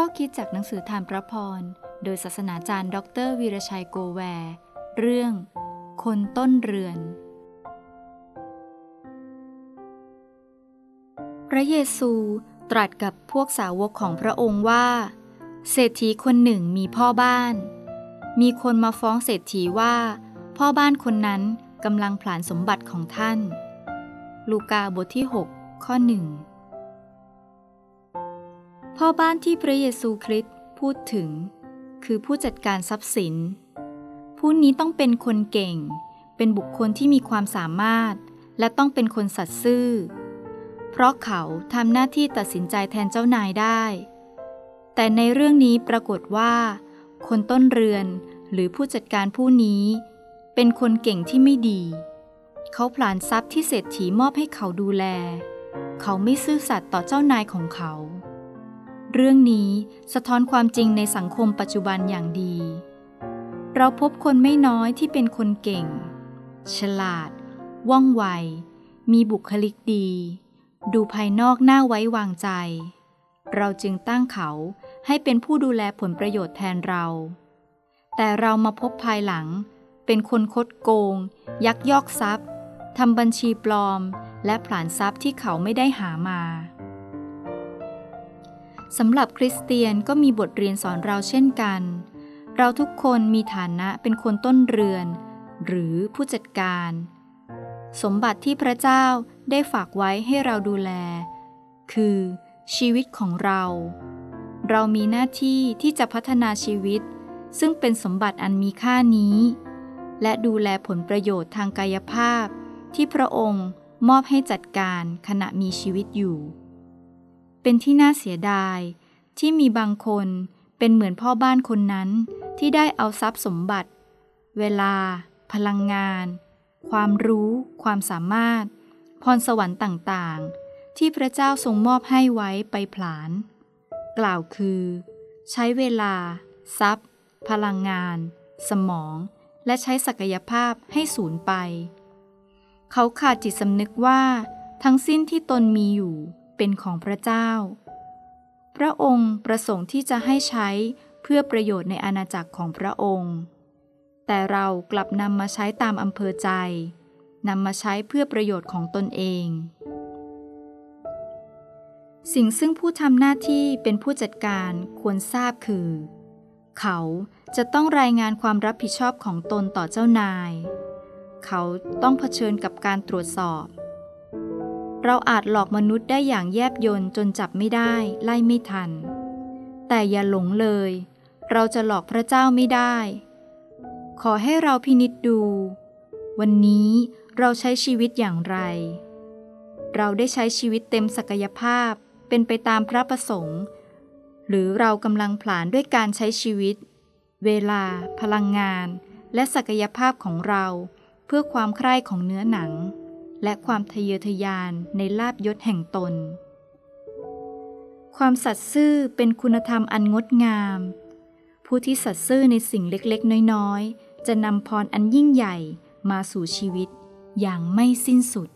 ข้อคิดจากหนังสือทานพระพร โดยศาสนาจารย์ ดรวีรชัยโกแวร์ เรื่อง คนต้นเรือน พระเยซูตรัสกับพวกสาวกของพระองค์ว่า เศรษฐีคนหนึ่งมีพ่อบ้าน มีคนมาฟ้องเศรษฐีว่า พ่อบ้านคนนั้นกำลังผลานสมบัติของท่าน ลูกาบทที่ 6 ข้อหนึ่ง พ่อบ้านที่พระเยซูคริสต์พูดถึง คือผู้จัดการทรัพย์สิน ผู้นี้ต้องเป็นคนเก่ง เป็นบุคคลที่มีความสามารถ และต้องเป็นคนสัตย์ซื่อ เพราะเขาทำหน้าที่ตัดสินใจแทนเจ้านายได้ แต่ในเรื่องนี้ปรากฏว่า คนต้นเรือนหรือผู้จัดการผู้นี้ เป็นคนเก่งที่ไม่ดี เขาผลานทรัพย์ที่เศรษฐีมอบให้เขาดูแล เขาไม่ซื่อสัตย์ต่อเจ้านายของเขา เรื่องนี้สะท้อนความจริงในสังคมปัจจุบันอย่างดี เราพบคนไม่น้อยที่เป็นคนเก่ง ฉลาด ว่องไว มีบุคลิกดี ดูภายนอกน่าไว้วางใจ เราจึงตั้งเขาให้เป็นผู้ดูแลผลประโยชน์แทนเรา แต่เรามาพบภายหลัง เป็นคนคดโกง ยักยอกทรัพย์ทำบัญชีปลอม และผลานทรัพย์ที่เขาไม่ได้หามา สำหรับคริสเตียนก็มีบทเรียนสอนเราเช่นกัน เราทุกคนมีฐานะเป็นคนต้นเรือน หรือผู้จัดการ สมบัติที่พระเจ้าได้ฝากไว้ให้เราดูแล คือ ชีวิตของเรา เรามีหน้าที่ที่จะพัฒนาชีวิต ซึ่งเป็นสมบัติอันมีค่านี้ และดูแลผลประโยชน์ทางกายภาพ ที่พระองค์มอบให้จัดการขณะมีชีวิตอยู่ เป็นที่น่าเสียดาย ที่มีบางคนเป็นเหมือนพ่อบ้านคนนั้นที่ได้เอาทรัพย์สมบัติ เวลา พลังงาน ความรู้ ความสามารถ พรสวรรค์ต่างๆ ที่พระเจ้าทรงมอบให้ไว้ไปผลาญกล่าวคือ ใช้เวลา ทรัพย์ พลังงาน สมอง และใช้ศักยภาพให้สูญไป เขาขาดจิตสำนึกว่า ทั้งสิ้นที่ตนมีอยู่ เป็นของพระเจ้า พระองค์ประสงค์ที่จะให้ใช้เพื่อประโยชน์ในอาณาจักรของพระองค์ แต่เรากลับนำมาใช้ตามอำเภอใจ นำมาใช้เพื่อประโยชน์ของตนเอง สิ่งซึ่งผู้ทำหน้าที่เป็นผู้จัดการควรทราบคือ เขาจะต้องรายงานความรับผิดชอบของตนต่อเจ้านาย เขาต้องเผชิญกับการตรวจสอบ เราอาจหลอกมนุษย์ได้อย่างแยบยนจนจับไม่ได้ไล่ไม่ทัน แต่อย่าหลงเลย เราจะหลอกพระเจ้าไม่ได้ ขอให้เราพินิจดู วันนี้เราใช้ชีวิตอย่างไร เราได้ใช้ชีวิตเต็มศักยภาพเป็นไปตามพระประสงค์ หรือเรากำลังผลาญด้วยการใช้ชีวิต เวลา พลังงาน และศักยภาพของเรา เพื่อความใคร่ของเนื้อหนัง และความทะเยอทะยานในลาบยศแห่งตน ความสัตย์ซื่อเป็นคุณธรรมอันงดงาม ผู้ที่สัตย์ซื่อในสิ่งเล็กๆ น้อยๆ จะนำพรอันยิ่งใหญ่มาสู่ชีวิตอย่างไม่สิ้นสุด